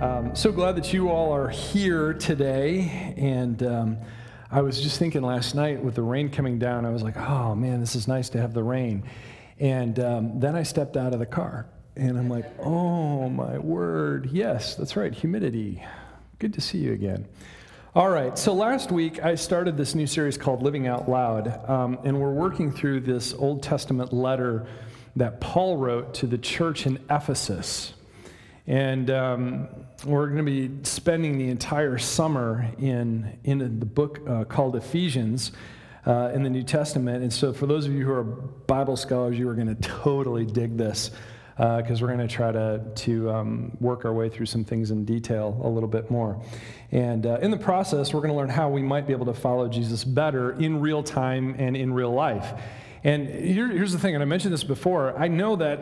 Um, so glad that you all are here today. And um, I was just thinking last night with the rain coming down, I was like, oh man, this is nice to have the rain. And um, then I stepped out of the car and I'm like, oh my word. Yes, that's right, humidity. Good to see you again. All right, so last week I started this new series called Living Out Loud, um, and we're working through this Old Testament letter that Paul wrote to the church in Ephesus. And um, we're going to be spending the entire summer in, in the book uh, called Ephesians uh, in the New Testament. And so, for those of you who are Bible scholars, you are going to totally dig this because uh, we're going to try to, to um, work our way through some things in detail a little bit more. And uh, in the process, we're going to learn how we might be able to follow Jesus better in real time and in real life. And here, here's the thing, and I mentioned this before. I know that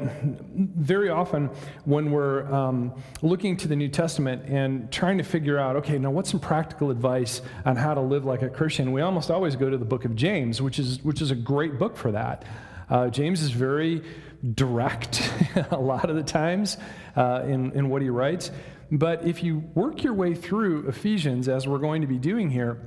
very often when we're um, looking to the New Testament and trying to figure out, okay, now what's some practical advice on how to live like a Christian, we almost always go to the book of James, which is, which is a great book for that. Uh, James is very direct a lot of the times uh, in, in what he writes. But if you work your way through Ephesians, as we're going to be doing here,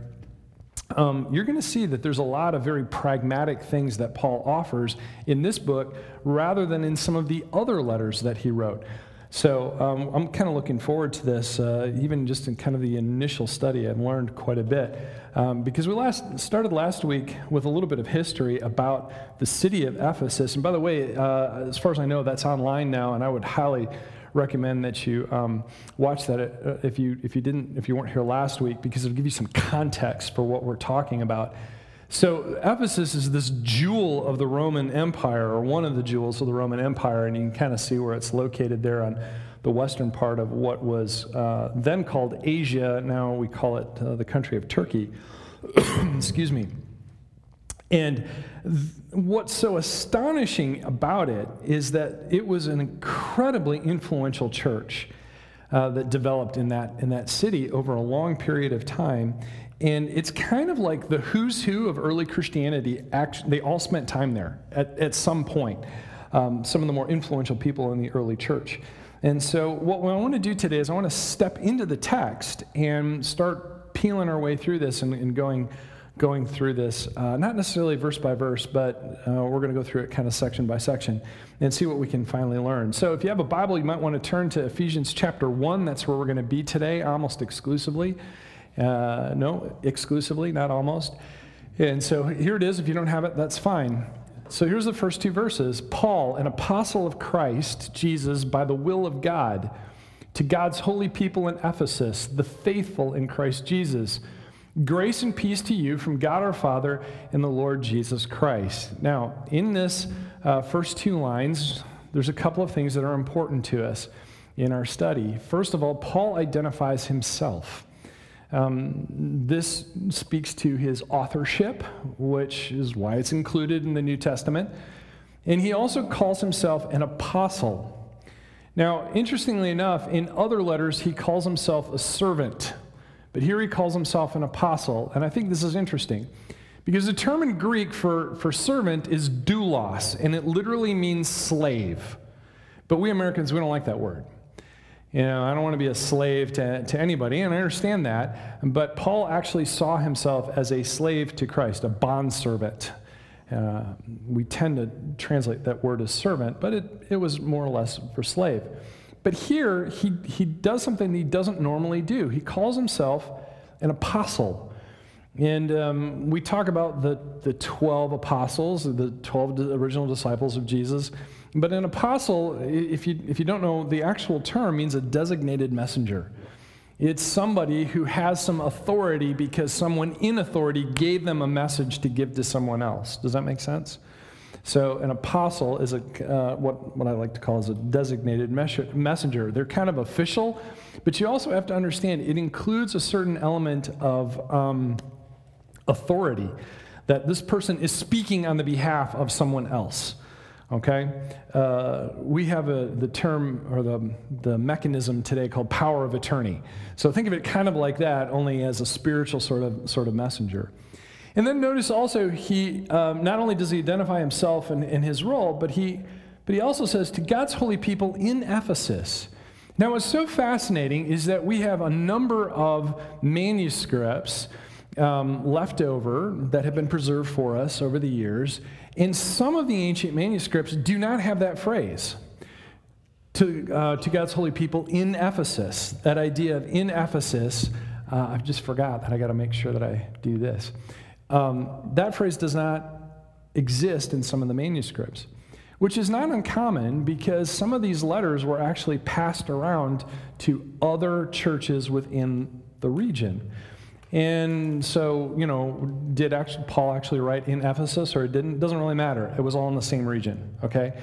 um, you're going to see that there's a lot of very pragmatic things that Paul offers in this book rather than in some of the other letters that he wrote. So um, I'm kind of looking forward to this, uh, even just in kind of the initial study. I've learned quite a bit um, because we last started last week with a little bit of history about the city of Ephesus. And by the way, uh, as far as I know, that's online now, and I would highly recommend that you um, watch that uh, if you if you didn't if you weren't here last week because it'll give you some context for what we're talking about. So Ephesus is this jewel of the Roman Empire, or one of the jewels of the Roman Empire, and you can kind of see where it's located there on the western part of what was uh, then called Asia. Now we call it uh, the country of Turkey. Excuse me. And th- what's so astonishing about it is that it was an incredibly influential church uh, that developed in that, in that city over a long period of time. And it's kind of like the who's who of early Christianity, actually, they all spent time there at, at some point. Um, some of the more influential people in the early church. And so, what I want to do today is I want to step into the text and start peeling our way through this and, and going going through this, uh, not necessarily verse by verse, but uh, we're going to go through it kind of section by section and see what we can finally learn. So, if you have a Bible, you might want to turn to Ephesians chapter 1. That's where we're going to be today, almost exclusively. Uh, no, exclusively, not almost. And so, here it is. If you don't have it, that's fine. So, here's the first two verses Paul, an apostle of Christ Jesus, by the will of God, to God's holy people in Ephesus, the faithful in Christ Jesus Grace and peace to you from God our Father and the Lord Jesus Christ. Now, in this uh, first two lines, there's a couple of things that are important to us in our study. First of all, Paul identifies himself. Um, this speaks to his authorship, which is why it's included in the New Testament. And he also calls himself an apostle. Now, interestingly enough, in other letters, he calls himself a servant. But here he calls himself an apostle, and I think this is interesting because the term in Greek for, for servant is doulos, and it literally means slave. But we Americans, we don't like that word. You know, I don't want to be a slave to, to anybody, and I understand that. But Paul actually saw himself as a slave to Christ, a bondservant. Uh, we tend to translate that word as servant, but it, it was more or less for slave. But here, he, he does something he doesn't normally do. He calls himself an apostle. And um, we talk about the, the 12 apostles, the 12 original disciples of Jesus. But an apostle, if you, if you don't know, the actual term means a designated messenger. It's somebody who has some authority because someone in authority gave them a message to give to someone else. Does that make sense? So an apostle is a, uh, what, what I like to call is a designated messenger. They're kind of official, but you also have to understand it includes a certain element of um, authority, that this person is speaking on the behalf of someone else. Okay? Uh, we have a, the term or the, the mechanism today called power of attorney. So think of it kind of like that, only as a spiritual sort of, sort of messenger. And then notice also, he um, not only does he identify himself in his role, but he, but he also says to God's holy people in Ephesus. Now, what's so fascinating is that we have a number of manuscripts um, left over that have been preserved for us over the years, and some of the ancient manuscripts do not have that phrase. To, uh, to God's holy people in Ephesus, that idea of in Ephesus, uh, I've just forgot that I got to make sure that I do this. Um, that phrase does not exist in some of the manuscripts, which is not uncommon because some of these letters were actually passed around to other churches within the region. And so, you know, did actually, Paul actually write in Ephesus or it didn't? Doesn't really matter. It was all in the same region, okay?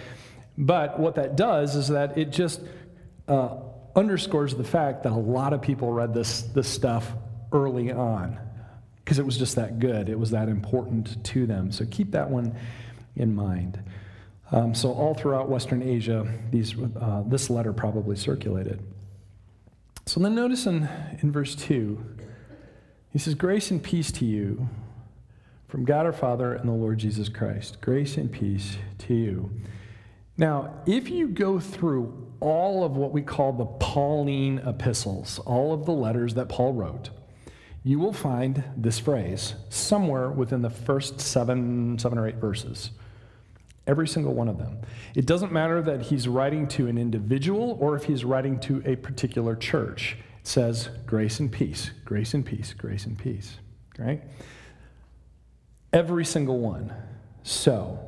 But what that does is that it just uh, underscores the fact that a lot of people read this, this stuff early on because it was just that good. It was that important to them. So keep that one in mind. Um, so, all throughout Western Asia, these, uh, this letter probably circulated. So, then notice in, in verse 2, he says, Grace and peace to you from God our Father and the Lord Jesus Christ. Grace and peace to you. Now, if you go through all of what we call the Pauline epistles, all of the letters that Paul wrote, you will find this phrase somewhere within the first seven, seven or eight verses. Every single one of them. It doesn't matter that he's writing to an individual or if he's writing to a particular church It says grace and peace, grace and peace, grace and peace, right? Every single one. So,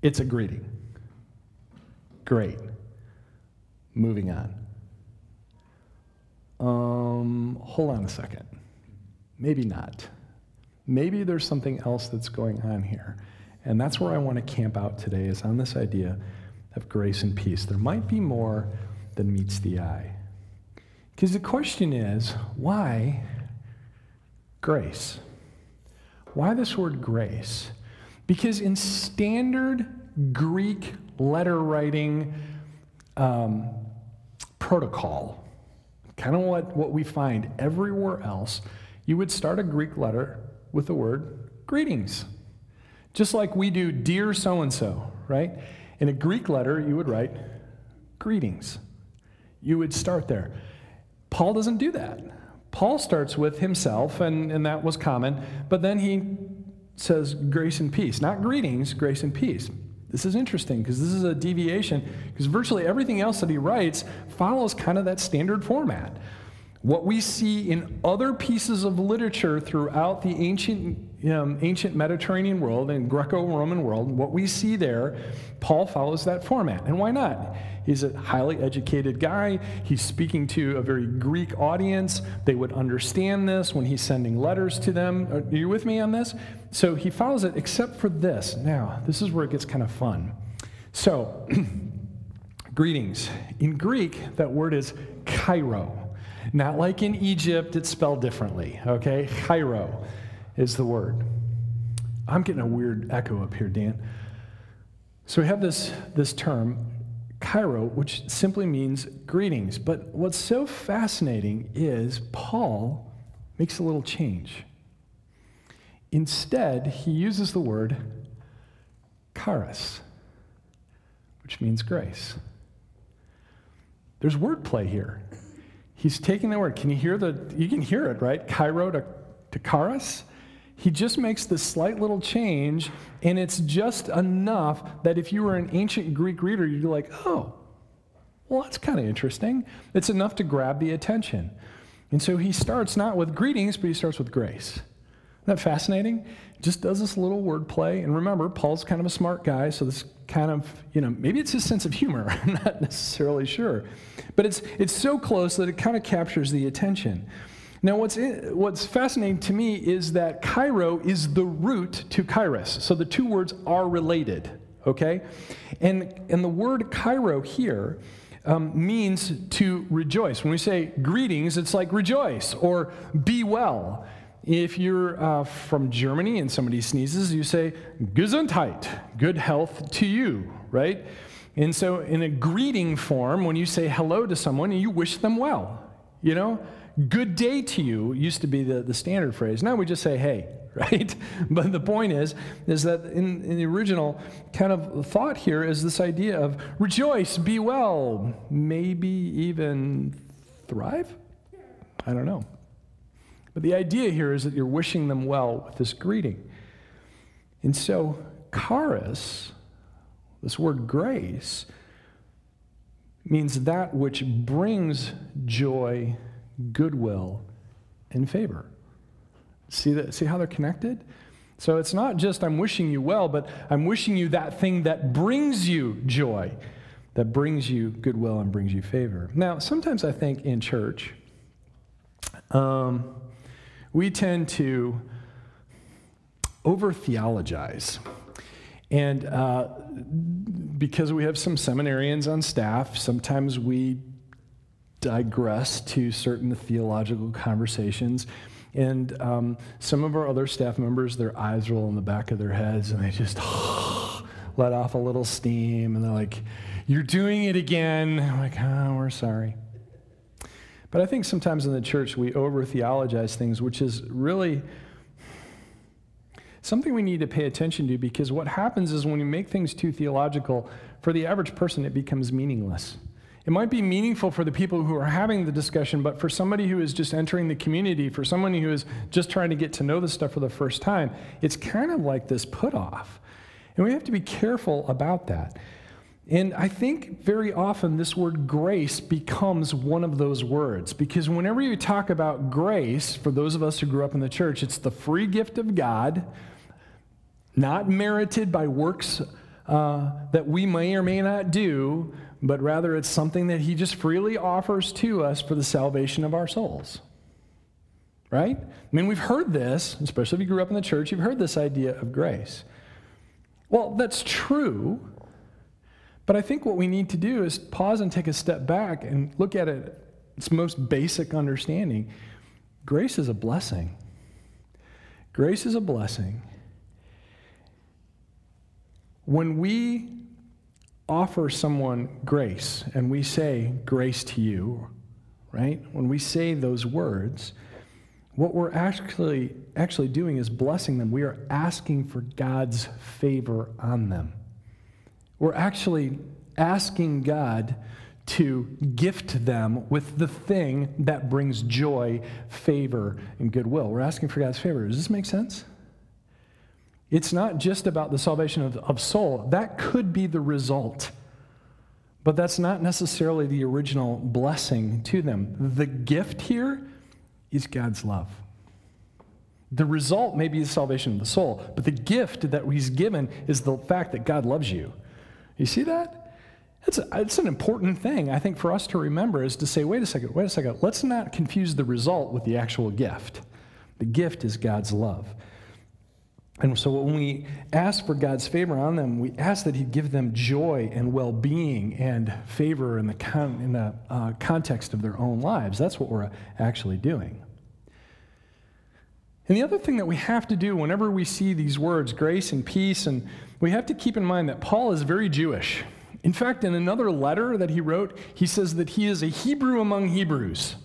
it's a greeting. Great. Moving on. Um, hold on a second. Maybe not. Maybe there's something else that's going on here. And that's where I want to camp out today, is on this idea of grace and peace. There might be more than meets the eye. Because the question is why grace? Why this word grace? Because in standard Greek letter writing um, protocol, kind of what, what we find everywhere else, you would start a Greek letter with the word greetings. Just like we do, dear so and so, right? In a Greek letter, you would write greetings. You would start there. Paul doesn't do that. Paul starts with himself, and, and that was common, but then he says grace and peace. Not greetings, grace and peace. This is interesting because this is a deviation, because virtually everything else that he writes follows kind of that standard format. What we see in other pieces of literature throughout the ancient, um, ancient Mediterranean world and Greco Roman world, what we see there, Paul follows that format. And why not? He's a highly educated guy. He's speaking to a very Greek audience. They would understand this when he's sending letters to them. Are you with me on this? So he follows it, except for this. Now, this is where it gets kind of fun. So, greetings. In Greek, that word is kairo. Not like in Egypt, it's spelled differently, okay? Kairo is the word. I'm getting a weird echo up here, Dan. So we have this, this term, Kairo, which simply means greetings. But what's so fascinating is Paul makes a little change. Instead, he uses the word charis, which means grace. There's wordplay here. He's taking the word. Can you hear the, you can hear it, right? Kairo to, to charis. He just makes this slight little change, and it's just enough that if you were an ancient Greek reader, you'd be like, oh, well, that's kind of interesting. It's enough to grab the attention. And so he starts not with greetings, but he starts with grace. Isn't that fascinating? Just does this little wordplay. And remember, Paul's kind of a smart guy, so this kind of, you know, maybe it's his sense of humor. I'm not necessarily sure. But it's, it's so close that it kind of captures the attention. Now, what's, in, what's fascinating to me is that Kairo is the root to Kairos. So the two words are related, okay? And, and the word Kairo here um, means to rejoice. When we say greetings, it's like rejoice or be well. If you're uh, from Germany and somebody sneezes, you say Gesundheit, good health to you, right? And so, in a greeting form, when you say hello to someone, you wish them well, you know? Good day to you used to be the, the standard phrase. Now we just say, hey, right? But the point is, is that in, in the original kind of thought here is this idea of rejoice, be well, maybe even thrive? I don't know. But the idea here is that you're wishing them well with this greeting. And so, charis, this word grace, means that which brings joy, goodwill, and favor. See, that, see how they're connected? So it's not just I'm wishing you well, but I'm wishing you that thing that brings you joy, that brings you goodwill and brings you favor. Now, sometimes I think in church, um, we tend to over theologize. And uh, because we have some seminarians on staff, sometimes we digress to certain theological conversations. And um, some of our other staff members, their eyes roll in the back of their heads and they just let off a little steam. And they're like, You're doing it again. I'm like, Oh, we're sorry. But I think sometimes in the church we over theologize things, which is really something we need to pay attention to because what happens is when you make things too theological, for the average person, it becomes meaningless. It might be meaningful for the people who are having the discussion, but for somebody who is just entering the community, for someone who is just trying to get to know this stuff for the first time, it's kind of like this put off. And we have to be careful about that. And I think very often this word grace becomes one of those words because whenever you talk about grace, for those of us who grew up in the church, it's the free gift of God, not merited by works uh, that we may or may not do, but rather it's something that He just freely offers to us for the salvation of our souls. Right? I mean, we've heard this, especially if you grew up in the church, you've heard this idea of grace. Well, that's true. But I think what we need to do is pause and take a step back and look at it its most basic understanding. Grace is a blessing. Grace is a blessing. When we offer someone grace and we say grace to you, right? When we say those words, what we're actually actually doing is blessing them. We are asking for God's favor on them. We're actually asking God to gift them with the thing that brings joy, favor, and goodwill. We're asking for God's favor. Does this make sense? It's not just about the salvation of, of soul. That could be the result. But that's not necessarily the original blessing to them. The gift here is God's love. The result may be the salvation of the soul, but the gift that he's given is the fact that God loves you. You see that? It's, a, it's an important thing, I think, for us to remember is to say, wait a second, wait a second, let's not confuse the result with the actual gift. The gift is God's love. And so when we ask for God's favor on them, we ask that He give them joy and well being and favor in the, con- in the uh, context of their own lives. That's what we're actually doing. And the other thing that we have to do whenever we see these words, grace and peace, and we have to keep in mind that Paul is very Jewish. In fact, in another letter that he wrote, he says that he is a Hebrew among Hebrews.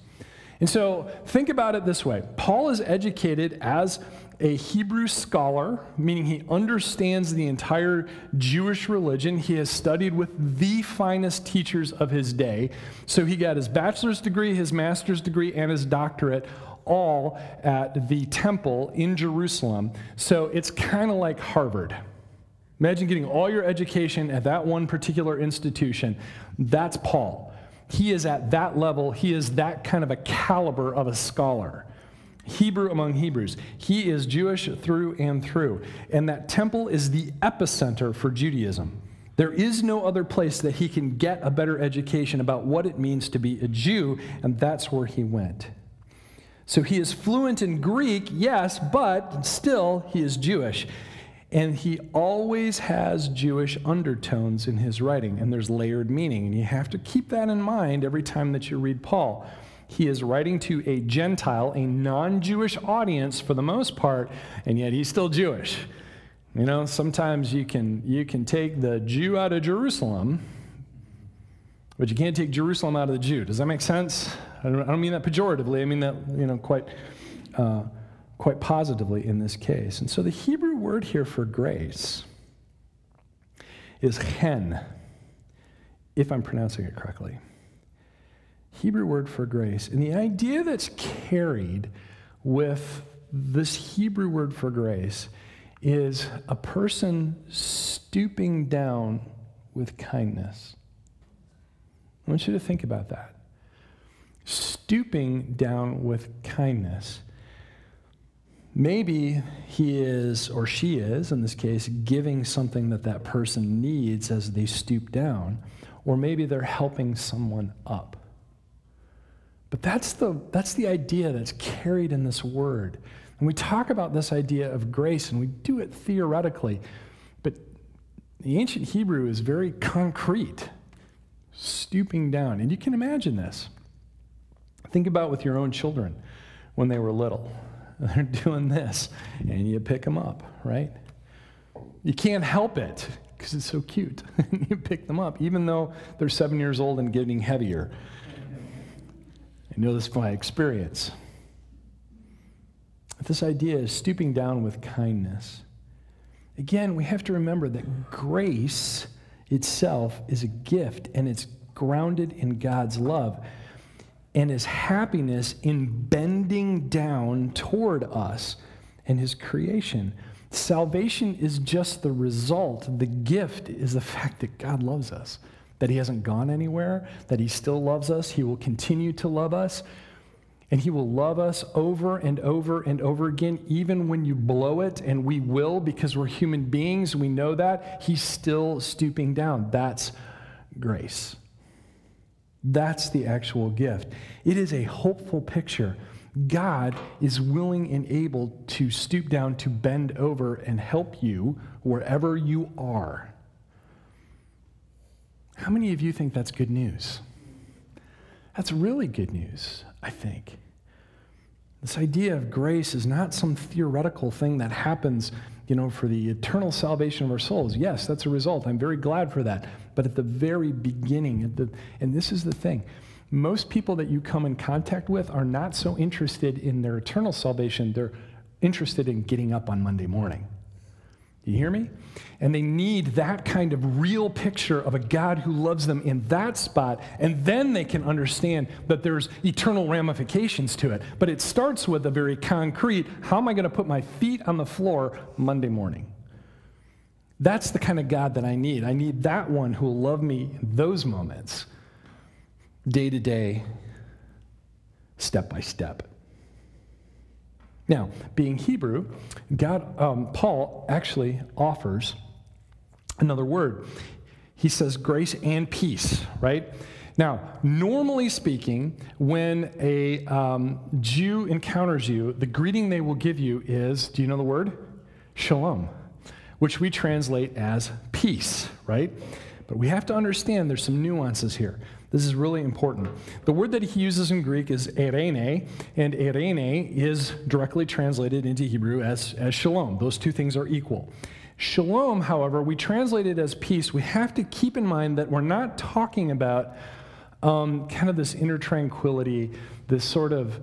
And so think about it this way Paul is educated as a Hebrew scholar, meaning he understands the entire Jewish religion. He has studied with the finest teachers of his day. So he got his bachelor's degree, his master's degree, and his doctorate all at the temple in Jerusalem. So it's kind of like Harvard. Imagine getting all your education at that one particular institution. That's Paul. He is at that level, he is that kind of a caliber of a scholar. Hebrew among Hebrews. He is Jewish through and through. And that temple is the epicenter for Judaism. There is no other place that he can get a better education about what it means to be a Jew, and that's where he went. So he is fluent in Greek, yes, but still he is Jewish. And he always has Jewish undertones in his writing, and there's layered meaning. And you have to keep that in mind every time that you read Paul. He is writing to a Gentile, a non Jewish audience for the most part, and yet he's still Jewish. You know, sometimes you can, you can take the Jew out of Jerusalem, but you can't take Jerusalem out of the Jew. Does that make sense? I don't, I don't mean that pejoratively. I mean that, you know, quite uh, quite positively in this case. And so the Hebrew word here for grace is hen, if I'm pronouncing it correctly. Hebrew word for grace. And the idea that's carried with this Hebrew word for grace is a person stooping down with kindness. I want you to think about that. Stooping down with kindness. Maybe he is, or she is, in this case, giving something that that person needs as they stoop down, or maybe they're helping someone up. But that's the, that's the idea that's carried in this word. And we talk about this idea of grace, and we do it theoretically, but the ancient Hebrew is very concrete, stooping down. And you can imagine this. Think about with your own children when they were little. They're doing this, and you pick them up, right? You can't help it because it's so cute. you pick them up, even though they're seven years old and getting heavier. I know this by experience. This idea is stooping down with kindness. Again, we have to remember that grace itself is a gift and it's grounded in God's love and his happiness in bending down toward us and his creation. Salvation is just the result. The gift is the fact that God loves us, that he hasn't gone anywhere, that he still loves us, he will continue to love us. And he will love us over and over and over again, even when you blow it, and we will because we're human beings. We know that. He's still stooping down. That's grace. That's the actual gift. It is a hopeful picture. God is willing and able to stoop down, to bend over, and help you wherever you are. How many of you think that's good news? That's really good news, I think. This idea of grace is not some theoretical thing that happens, you know, for the eternal salvation of our souls. Yes, that's a result. I'm very glad for that. But at the very beginning, the, and this is the thing most people that you come in contact with are not so interested in their eternal salvation, they're interested in getting up on Monday morning. You hear me? And they need that kind of real picture of a God who loves them in that spot, and then they can understand that there's eternal ramifications to it. But it starts with a very concrete how am I going to put my feet on the floor Monday morning? That's the kind of God that I need. I need that one who will love me in those moments, day to day, step by step. Now, being Hebrew, God, um, Paul actually offers another word. He says grace and peace, right? Now, normally speaking, when a um, Jew encounters you, the greeting they will give you is do you know the word? Shalom, which we translate as peace, right? But we have to understand there's some nuances here. This is really important. The word that he uses in Greek is eirene, and eirene is directly translated into Hebrew as, as shalom. Those two things are equal. Shalom, however, we translate it as peace. We have to keep in mind that we're not talking about um, kind of this inner tranquility, this sort of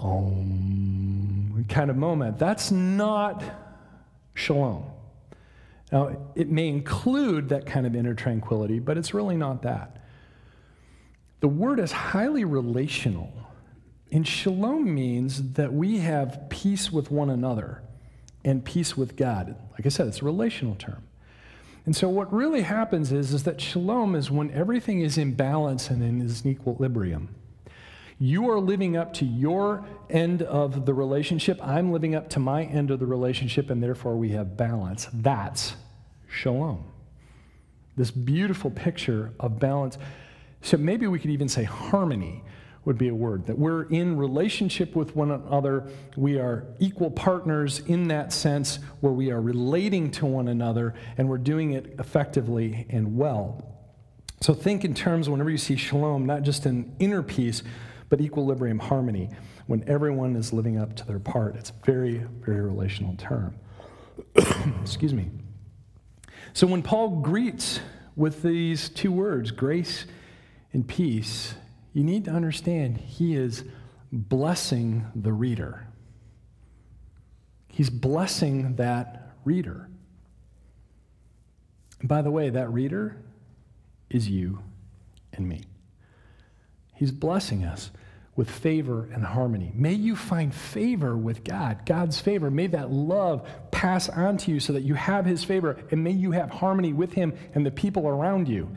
um, kind of moment. That's not shalom. Now, it may include that kind of inner tranquility, but it's really not that. The word is highly relational. And shalom means that we have peace with one another and peace with God. Like I said, it's a relational term. And so what really happens is, is that shalom is when everything is in balance and in is equilibrium. You are living up to your end of the relationship. I'm living up to my end of the relationship, and therefore we have balance. That's shalom. This beautiful picture of balance. So maybe we could even say harmony would be a word that we're in relationship with one another. We are equal partners in that sense where we are relating to one another and we're doing it effectively and well. So think in terms, whenever you see shalom, not just an inner peace, but equilibrium, harmony, when everyone is living up to their part. It's a very, very relational term. Excuse me. So when Paul greets with these two words, grace and peace, you need to understand he is blessing the reader. He's blessing that reader. And by the way, that reader is you and me. He's blessing us with favor and harmony. May you find favor with God, God's favor. May that love pass on to you so that you have His favor, and may you have harmony with Him and the people around you.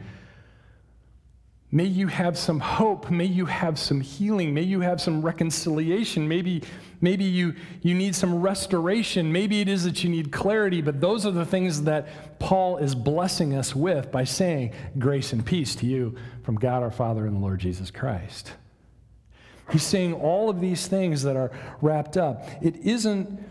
May you have some hope. May you have some healing. May you have some reconciliation. Maybe, maybe you, you need some restoration. Maybe it is that you need clarity, but those are the things that Paul is blessing us with by saying, Grace and peace to you from God our Father and the Lord Jesus Christ. He's saying all of these things that are wrapped up. It isn't,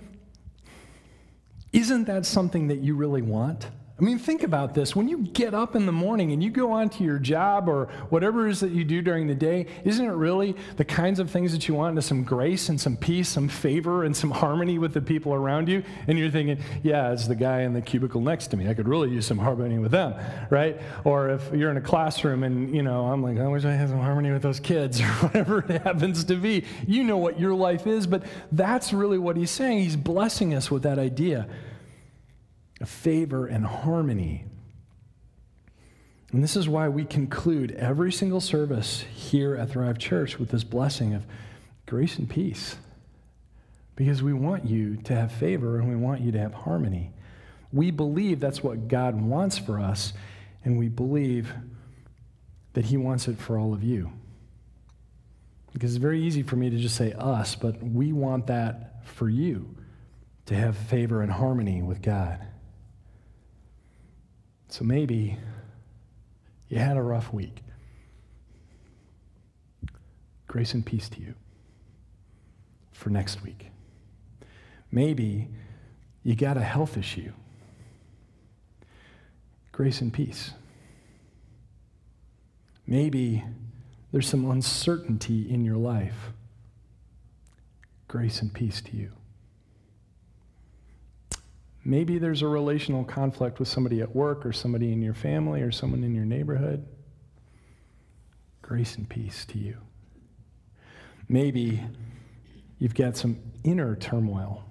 isn't that something that you really want? I mean, think about this. When you get up in the morning and you go on to your job or whatever it is that you do during the day, isn't it really the kinds of things that you want? is some grace and some peace, some favor and some harmony with the people around you. And you're thinking, yeah, it's the guy in the cubicle next to me. I could really use some harmony with them, right? Or if you're in a classroom and, you know, I'm like, I wish I had some harmony with those kids or whatever it happens to be. You know what your life is, but that's really what he's saying. He's blessing us with that idea favor and harmony. And this is why we conclude every single service here at Thrive Church with this blessing of grace and peace. Because we want you to have favor and we want you to have harmony. We believe that's what God wants for us, and we believe that He wants it for all of you. Because it's very easy for me to just say us, but we want that for you to have favor and harmony with God. So maybe you had a rough week. Grace and peace to you for next week. Maybe you got a health issue. Grace and peace. Maybe there's some uncertainty in your life. Grace and peace to you. Maybe there's a relational conflict with somebody at work or somebody in your family or someone in your neighborhood. Grace and peace to you. Maybe you've got some inner turmoil.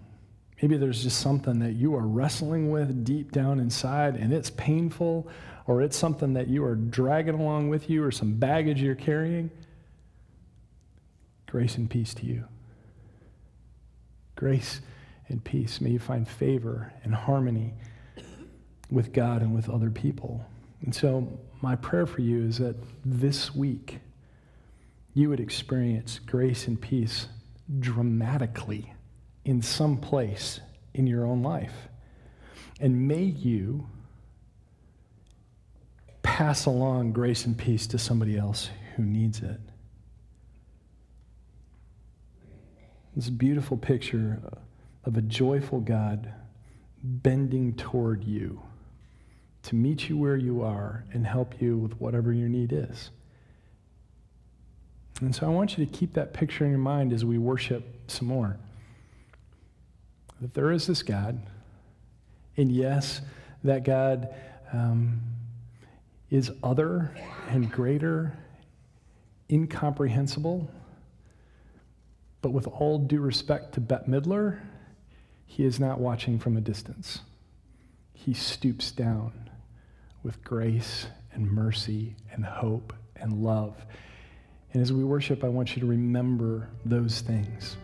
Maybe there's just something that you are wrestling with deep down inside and it's painful, or it's something that you are dragging along with you, or some baggage you're carrying. Grace and peace to you. Grace and peace. May you find favor and harmony with God and with other people. And so, my prayer for you is that this week you would experience grace and peace dramatically in some place in your own life. And may you pass along grace and peace to somebody else who needs it. This beautiful picture of a joyful God bending toward you to meet you where you are and help you with whatever your need is. And so I want you to keep that picture in your mind as we worship some more. That there is this God, and yes, that God um, is other and greater, incomprehensible. But with all due respect to Bette Midler, he is not watching from a distance. He stoops down with grace and mercy and hope and love. And as we worship, I want you to remember those things.